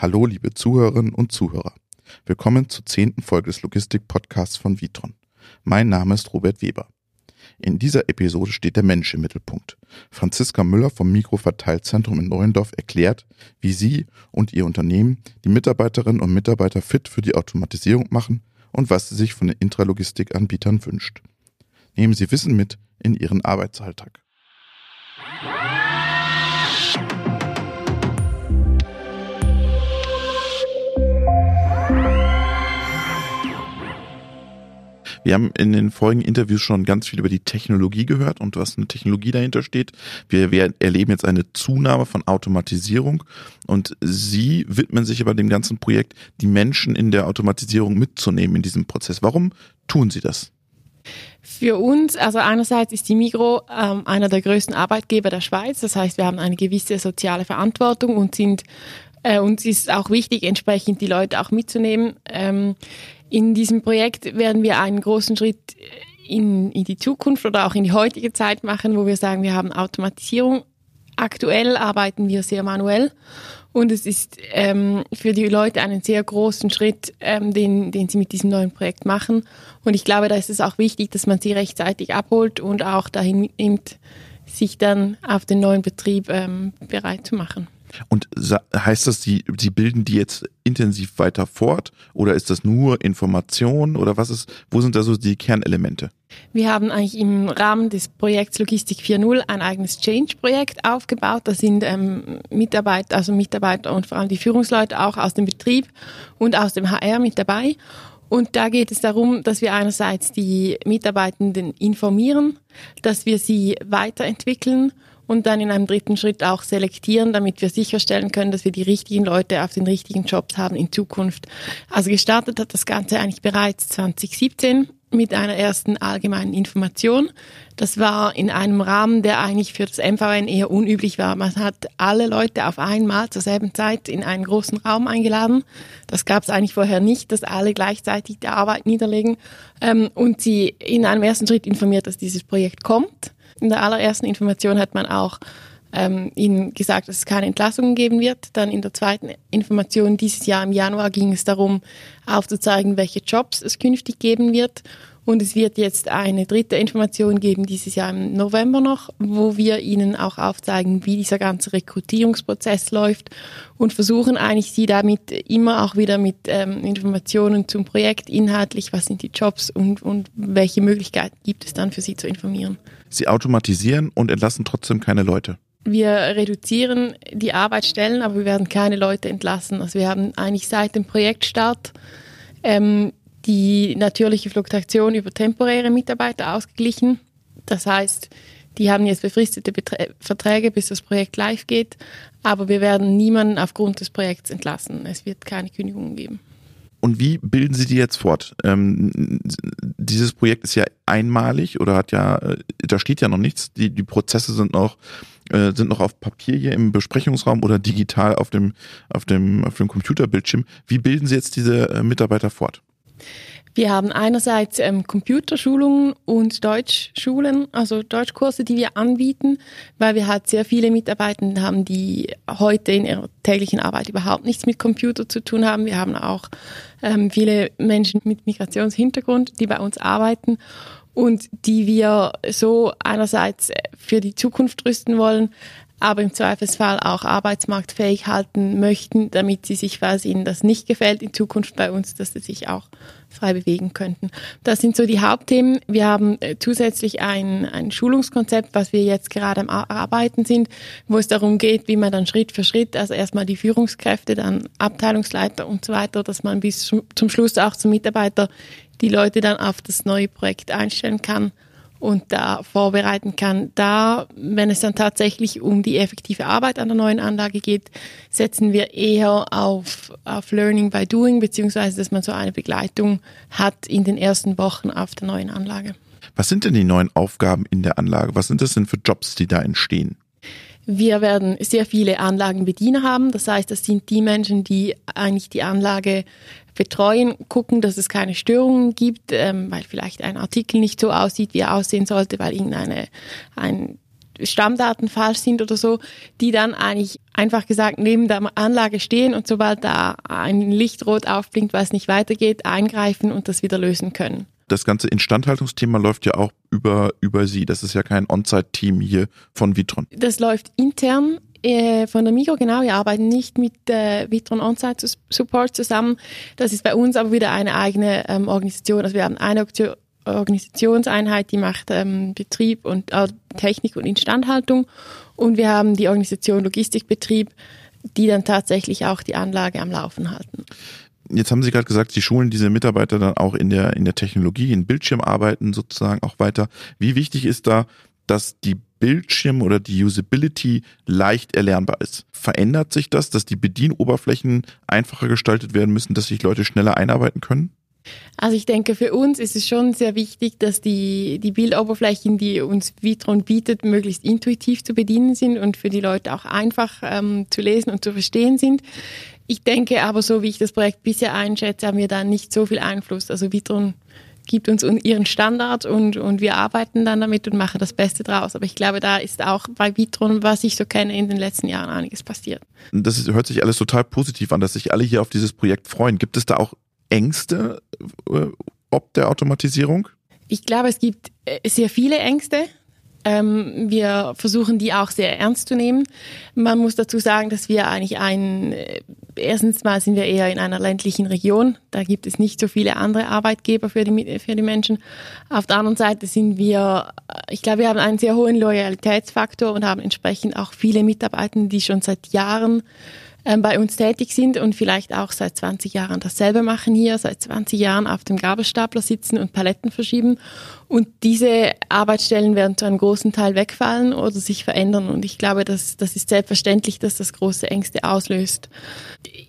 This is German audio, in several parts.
Hallo, liebe Zuhörerinnen und Zuhörer. Willkommen zur zehnten Folge des Logistik-Podcasts von Vitron. Mein Name ist Robert Weber. In dieser Episode steht der Mensch im Mittelpunkt. Franziska Müller vom Mikroverteilzentrum in Neuendorf erklärt, wie sie und ihr Unternehmen die Mitarbeiterinnen und Mitarbeiter fit für die Automatisierung machen und was sie sich von den Intralogistikanbietern wünscht. Nehmen Sie Wissen mit in Ihren Arbeitsalltag. Wir haben in den vorigen Interviews schon ganz viel über die Technologie gehört und was eine Technologie dahinter steht. Wir, wir erleben jetzt eine Zunahme von Automatisierung und Sie widmen sich aber dem ganzen Projekt, die Menschen in der Automatisierung mitzunehmen in diesem Prozess. Warum tun Sie das? Für uns, also einerseits ist die Migro ähm, einer der größten Arbeitgeber der Schweiz. Das heißt, wir haben eine gewisse soziale Verantwortung und sind äh, uns ist auch wichtig, entsprechend die Leute auch mitzunehmen. Ähm, in diesem Projekt werden wir einen großen Schritt in, in die Zukunft oder auch in die heutige Zeit machen, wo wir sagen, wir haben Automatisierung. Aktuell arbeiten wir sehr manuell und es ist ähm, für die Leute einen sehr großen Schritt, ähm, den, den sie mit diesem neuen Projekt machen. Und ich glaube, da ist es auch wichtig, dass man sie rechtzeitig abholt und auch dahin mitnimmt, sich dann auf den neuen Betrieb ähm, bereit zu machen. Und heißt das, Sie, Sie bilden die jetzt intensiv weiter fort oder ist das nur Information oder was ist, wo sind da so die Kernelemente? Wir haben eigentlich im Rahmen des Projekts Logistik 4.0 ein eigenes Change-Projekt aufgebaut. Da sind ähm, Mitarbeiter, also Mitarbeiter und vor allem die Führungsleute auch aus dem Betrieb und aus dem HR mit dabei. Und da geht es darum, dass wir einerseits die Mitarbeitenden informieren, dass wir sie weiterentwickeln und dann in einem dritten Schritt auch selektieren, damit wir sicherstellen können, dass wir die richtigen Leute auf den richtigen Jobs haben in Zukunft. Also gestartet hat das Ganze eigentlich bereits 2017 mit einer ersten allgemeinen Information. Das war in einem Rahmen, der eigentlich für das MVN eher unüblich war. Man hat alle Leute auf einmal zur selben Zeit in einen großen Raum eingeladen. Das gab es eigentlich vorher nicht, dass alle gleichzeitig die Arbeit niederlegen ähm, und sie in einem ersten Schritt informiert, dass dieses Projekt kommt. In der allerersten Information hat man auch ähm, ihnen gesagt, dass es keine Entlassungen geben wird. Dann in der zweiten Information dieses Jahr im Januar ging es darum, aufzuzeigen, welche Jobs es künftig geben wird. Und es wird jetzt eine dritte Information geben, dieses Jahr im November noch, wo wir Ihnen auch aufzeigen, wie dieser ganze Rekrutierungsprozess läuft und versuchen eigentlich Sie damit immer auch wieder mit ähm, Informationen zum Projekt inhaltlich, was sind die Jobs und, und welche Möglichkeiten gibt es dann für Sie zu informieren. Sie automatisieren und entlassen trotzdem keine Leute. Wir reduzieren die Arbeitsstellen, aber wir werden keine Leute entlassen. Also wir haben eigentlich seit dem Projektstart ähm, die natürliche Fluktuation über temporäre Mitarbeiter ausgeglichen. Das heißt, die haben jetzt befristete Beträ Verträge, bis das Projekt live geht, aber wir werden niemanden aufgrund des Projekts entlassen. Es wird keine Kündigungen geben. Und wie bilden Sie die jetzt fort? Ähm, dieses Projekt ist ja einmalig oder hat ja, äh, da steht ja noch nichts. Die, die Prozesse sind noch, äh, sind noch auf Papier hier im Besprechungsraum oder digital auf dem, auf dem, auf dem Computerbildschirm. Wie bilden Sie jetzt diese äh, Mitarbeiter fort? Wir haben einerseits ähm, Computerschulungen und Deutschschulen, also Deutschkurse, die wir anbieten, weil wir halt sehr viele Mitarbeitende haben, die heute in ihrer täglichen Arbeit überhaupt nichts mit Computer zu tun haben. Wir haben auch ähm, viele Menschen mit Migrationshintergrund, die bei uns arbeiten und die wir so einerseits für die Zukunft rüsten wollen, aber im Zweifelsfall auch arbeitsmarktfähig halten möchten, damit sie sich, falls ihnen das nicht gefällt in Zukunft bei uns, dass sie sich auch frei bewegen könnten. Das sind so die Hauptthemen. Wir haben äh, zusätzlich ein, ein Schulungskonzept, was wir jetzt gerade am Arbeiten sind, wo es darum geht, wie man dann Schritt für Schritt, also erstmal die Führungskräfte, dann Abteilungsleiter und so weiter, dass man bis zum Schluss auch zum Mitarbeiter die Leute dann auf das neue Projekt einstellen kann und da vorbereiten kann. Da, wenn es dann tatsächlich um die effektive Arbeit an der neuen Anlage geht, setzen wir eher auf, auf Learning by Doing, beziehungsweise dass man so eine Begleitung hat in den ersten Wochen auf der neuen Anlage. Was sind denn die neuen Aufgaben in der Anlage? Was sind das denn für Jobs, die da entstehen? Wir werden sehr viele Anlagenbediener haben. Das heißt, das sind die Menschen, die eigentlich die Anlage betreuen, gucken, dass es keine Störungen gibt, ähm, weil vielleicht ein Artikel nicht so aussieht, wie er aussehen sollte, weil irgendeine ein Stammdaten falsch sind oder so, die dann eigentlich einfach gesagt neben der Anlage stehen und sobald da ein Lichtrot aufblinkt, weil es nicht weitergeht, eingreifen und das wieder lösen können. Das ganze Instandhaltungsthema läuft ja auch über, über Sie. Das ist ja kein On-Site-Team hier von Vitron. Das läuft intern äh, von der Migro, genau, wir arbeiten nicht mit äh, Vitron On-Site Support zusammen. Das ist bei uns aber wieder eine eigene ähm, Organisation. Also wir haben eine Organisationseinheit, die macht ähm, Betrieb und äh, Technik und Instandhaltung. Und wir haben die Organisation Logistikbetrieb, die dann tatsächlich auch die Anlage am Laufen halten. Jetzt haben Sie gerade gesagt, Sie schulen diese Mitarbeiter dann auch in der, in der Technologie, in Bildschirmarbeiten sozusagen auch weiter. Wie wichtig ist da, dass die Bildschirm oder die Usability leicht erlernbar ist. Verändert sich das, dass die Bedienoberflächen einfacher gestaltet werden müssen, dass sich Leute schneller einarbeiten können? Also ich denke, für uns ist es schon sehr wichtig, dass die, die Bildoberflächen, die uns Vitron bietet, möglichst intuitiv zu bedienen sind und für die Leute auch einfach ähm, zu lesen und zu verstehen sind. Ich denke aber, so wie ich das Projekt bisher einschätze, haben wir da nicht so viel Einfluss. Also Vitron gibt uns ihren Standard und, und wir arbeiten dann damit und machen das Beste draus. Aber ich glaube, da ist auch bei Vitron, was ich so kenne, in den letzten Jahren einiges passiert. Das hört sich alles total positiv an, dass sich alle hier auf dieses Projekt freuen. Gibt es da auch Ängste äh, ob der Automatisierung? Ich glaube, es gibt äh, sehr viele Ängste. Ähm, wir versuchen die auch sehr ernst zu nehmen. Man muss dazu sagen, dass wir eigentlich ein, äh, erstens mal sind wir eher in einer ländlichen Region. Da gibt es nicht so viele andere Arbeitgeber für die, für die Menschen. Auf der anderen Seite sind wir, ich glaube, wir haben einen sehr hohen Loyalitätsfaktor und haben entsprechend auch viele Mitarbeiter, die schon seit Jahren bei uns tätig sind und vielleicht auch seit 20 Jahren dasselbe machen hier, seit 20 Jahren auf dem Gabelstapler sitzen und Paletten verschieben. Und diese Arbeitsstellen werden zu einem großen Teil wegfallen oder sich verändern. Und ich glaube, das, das ist selbstverständlich, dass das große Ängste auslöst.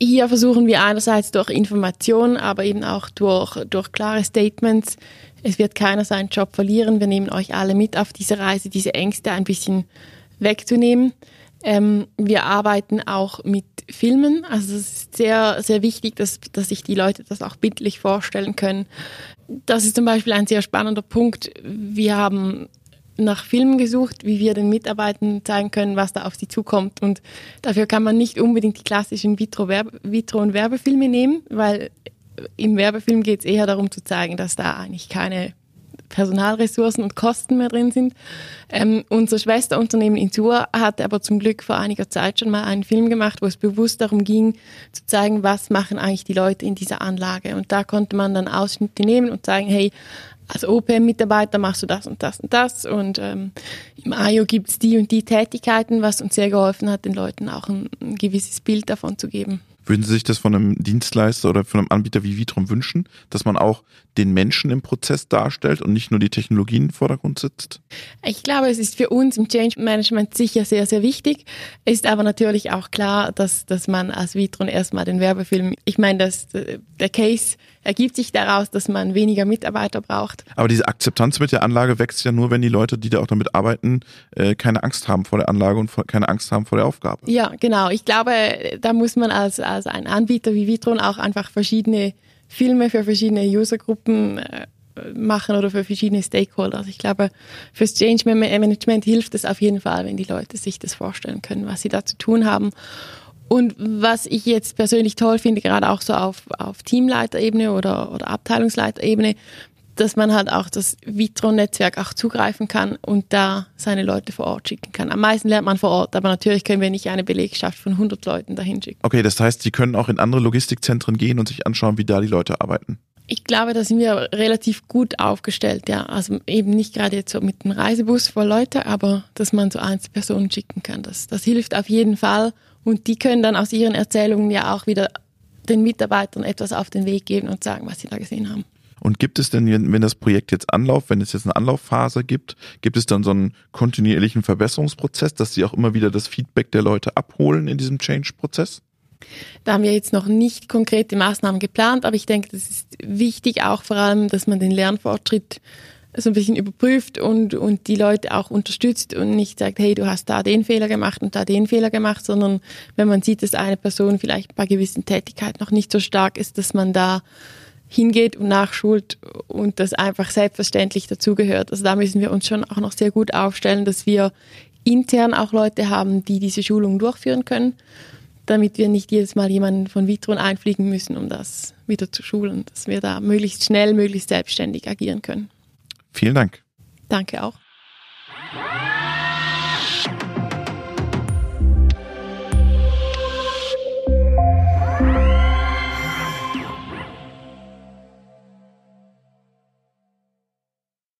Hier versuchen wir einerseits durch Information, aber eben auch durch, durch klare Statements, es wird keiner seinen Job verlieren. Wir nehmen euch alle mit auf diese Reise, diese Ängste ein bisschen wegzunehmen. Ähm, wir arbeiten auch mit Filmen. Also es ist sehr, sehr wichtig, dass, dass sich die Leute das auch bildlich vorstellen können. Das ist zum Beispiel ein sehr spannender Punkt. Wir haben nach Filmen gesucht, wie wir den Mitarbeitern zeigen können, was da auf sie zukommt. Und dafür kann man nicht unbedingt die klassischen Vitro, Vitro und Werbefilme nehmen, weil im Werbefilm geht es eher darum zu zeigen, dass da eigentlich keine Personalressourcen und Kosten mehr drin sind. Ähm, unser Schwesterunternehmen Insur hat aber zum Glück vor einiger Zeit schon mal einen Film gemacht, wo es bewusst darum ging, zu zeigen, was machen eigentlich die Leute in dieser Anlage. Und da konnte man dann Ausschnitte nehmen und sagen, hey, als OPM-Mitarbeiter machst du das und das und das und ähm, im IO gibt es die und die Tätigkeiten, was uns sehr geholfen hat, den Leuten auch ein, ein gewisses Bild davon zu geben. Würden Sie sich das von einem Dienstleister oder von einem Anbieter wie Vitrum wünschen, dass man auch den Menschen im Prozess darstellt und nicht nur die Technologien im Vordergrund sitzt? Ich glaube, es ist für uns im Change Management sicher sehr, sehr wichtig. Ist aber natürlich auch klar, dass, dass man als Vitron erstmal den Werbefilm, ich meine, dass der Case ergibt sich daraus, dass man weniger Mitarbeiter braucht. Aber diese Akzeptanz mit der Anlage wächst ja nur, wenn die Leute, die da auch damit arbeiten, äh, keine Angst haben vor der Anlage und keine Angst haben vor der Aufgabe. Ja, genau. Ich glaube, da muss man als, als ein Anbieter wie Vitron auch einfach verschiedene Filme für verschiedene Usergruppen äh, machen oder für verschiedene Stakeholder. Also ich glaube, fürs Change Management hilft es auf jeden Fall, wenn die Leute sich das vorstellen können, was sie da zu tun haben. Und was ich jetzt persönlich toll finde, gerade auch so auf, auf Teamleiterebene oder, oder Abteilungsleiterebene, dass man halt auch das Vitron-Netzwerk auch zugreifen kann und da seine Leute vor Ort schicken kann. Am meisten lernt man vor Ort, aber natürlich können wir nicht eine Belegschaft von 100 Leuten dahin schicken. Okay, das heißt, Sie können auch in andere Logistikzentren gehen und sich anschauen, wie da die Leute arbeiten. Ich glaube, da sind wir relativ gut aufgestellt, ja. Also eben nicht gerade jetzt so mit einem Reisebus voll Leute, aber dass man so Einzelpersonen schicken kann. Das, das hilft auf jeden Fall. Und die können dann aus ihren Erzählungen ja auch wieder den Mitarbeitern etwas auf den Weg geben und sagen, was sie da gesehen haben. Und gibt es denn, wenn, das Projekt jetzt anläuft, wenn es jetzt eine Anlaufphase gibt, gibt es dann so einen kontinuierlichen Verbesserungsprozess, dass Sie auch immer wieder das Feedback der Leute abholen in diesem Change-Prozess? Da haben wir jetzt noch nicht konkrete Maßnahmen geplant, aber ich denke, das ist wichtig auch vor allem, dass man den Lernfortschritt so ein bisschen überprüft und, und die Leute auch unterstützt und nicht sagt, hey, du hast da den Fehler gemacht und da den Fehler gemacht, sondern wenn man sieht, dass eine Person vielleicht bei gewissen Tätigkeiten noch nicht so stark ist, dass man da hingeht und nachschult und das einfach selbstverständlich dazugehört. Also da müssen wir uns schon auch noch sehr gut aufstellen, dass wir intern auch Leute haben, die diese Schulung durchführen können, damit wir nicht jedes Mal jemanden von Vitron einfliegen müssen, um das wieder zu schulen, dass wir da möglichst schnell, möglichst selbstständig agieren können. Vielen Dank. Danke auch.